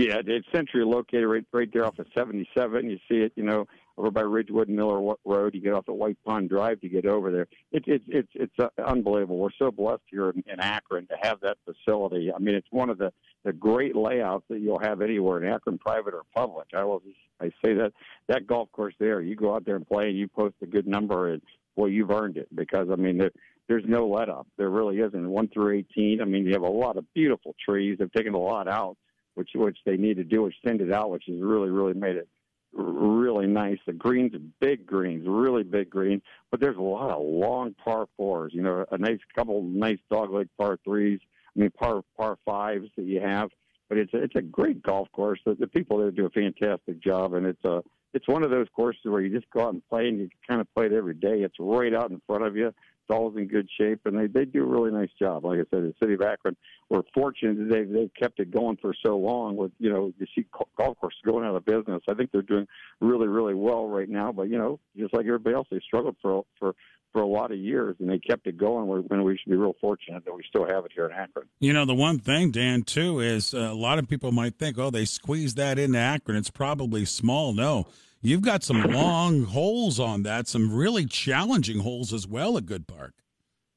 Yeah, it's centrally located right right there off of 77. You see it, you know, over by Ridgewood and Miller Road. You get off at White Pond Drive to get over there. It's it's it's it's uh, unbelievable. We're so blessed here in, in Akron to have that facility. I mean, it's one of the the great layouts that you'll have anywhere in Akron, private or public. I will I say that that golf course there. You go out there and play, and you post a good number, and boy, you've earned it because I mean. There, there's no let up. There really isn't. One through 18. I mean, you have a lot of beautiful trees. They've taken a lot out which which they need to do, extend it out, which has really really made it really nice. The greens big greens, really big green, but there's a lot of long par fours. You know, a nice couple nice dogleg par threes. I mean, par par fives that you have. But it's a, it's a great golf course. The, the people there do a fantastic job, and it's a it's one of those courses where you just go out and play, and you kind of play it every day. It's right out in front of you all's in good shape, and they they do a really nice job. Like I said, the city of Akron, we're fortunate that they've they've kept it going for so long. With you know, you see golf courses going out of business. I think they're doing really really well right now. But you know, just like everybody else, they struggled for for for a lot of years, and they kept it going. When we should be real fortunate that we still have it here in Akron. You know, the one thing, Dan, too, is uh, a lot of people might think, oh, they squeezed that into Akron. It's probably small. No, You've got some long holes on that, some really challenging holes as well at Good Park.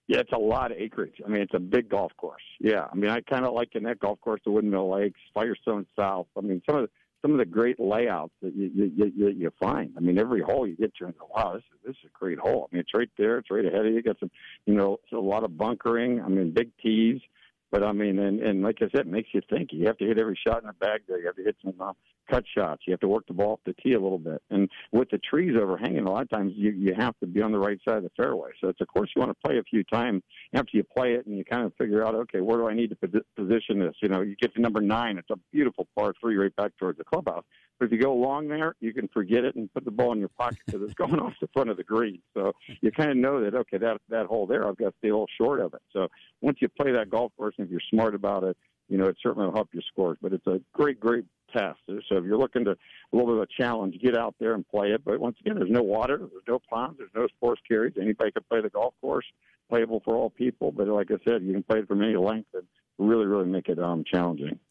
Yeah, it's a lot of acreage. I mean, it's a big golf course. Yeah, I mean, I kind of like in that golf course, the Windmill Lakes, Firestone South. I mean, some of the some of the great layouts that you you, you, you find. I mean, every hole you get to, go, wow, this is this is a great hole. I mean, it's right there, it's right ahead of you. You got some, you know, a lot of bunkering. I mean, big tees. But I mean, and and like I said, it makes you think. You have to hit every shot in the bag. There, you have to hit some uh, cut shots. You have to work the ball off the tee a little bit. And with the trees overhanging, a lot of times you you have to be on the right side of the fairway. So it's of course you want to play a few times after you play it, and you kind of figure out, okay, where do I need to position this? You know, you get to number nine. It's a beautiful par three right back towards the clubhouse. If you go along there, you can forget it and put the ball in your pocket because it's going off the front of the green. So you kind of know that okay, that that hole there, I've got to stay a little short of it. So once you play that golf course, and if you're smart about it, you know it certainly will help your scores. But it's a great, great test. So if you're looking to a little bit of a challenge, get out there and play it. But once again, there's no water, there's no ponds, there's no forced carries. Anybody can play the golf course, playable for all people. But like I said, you can play it from any length and really, really make it um, challenging.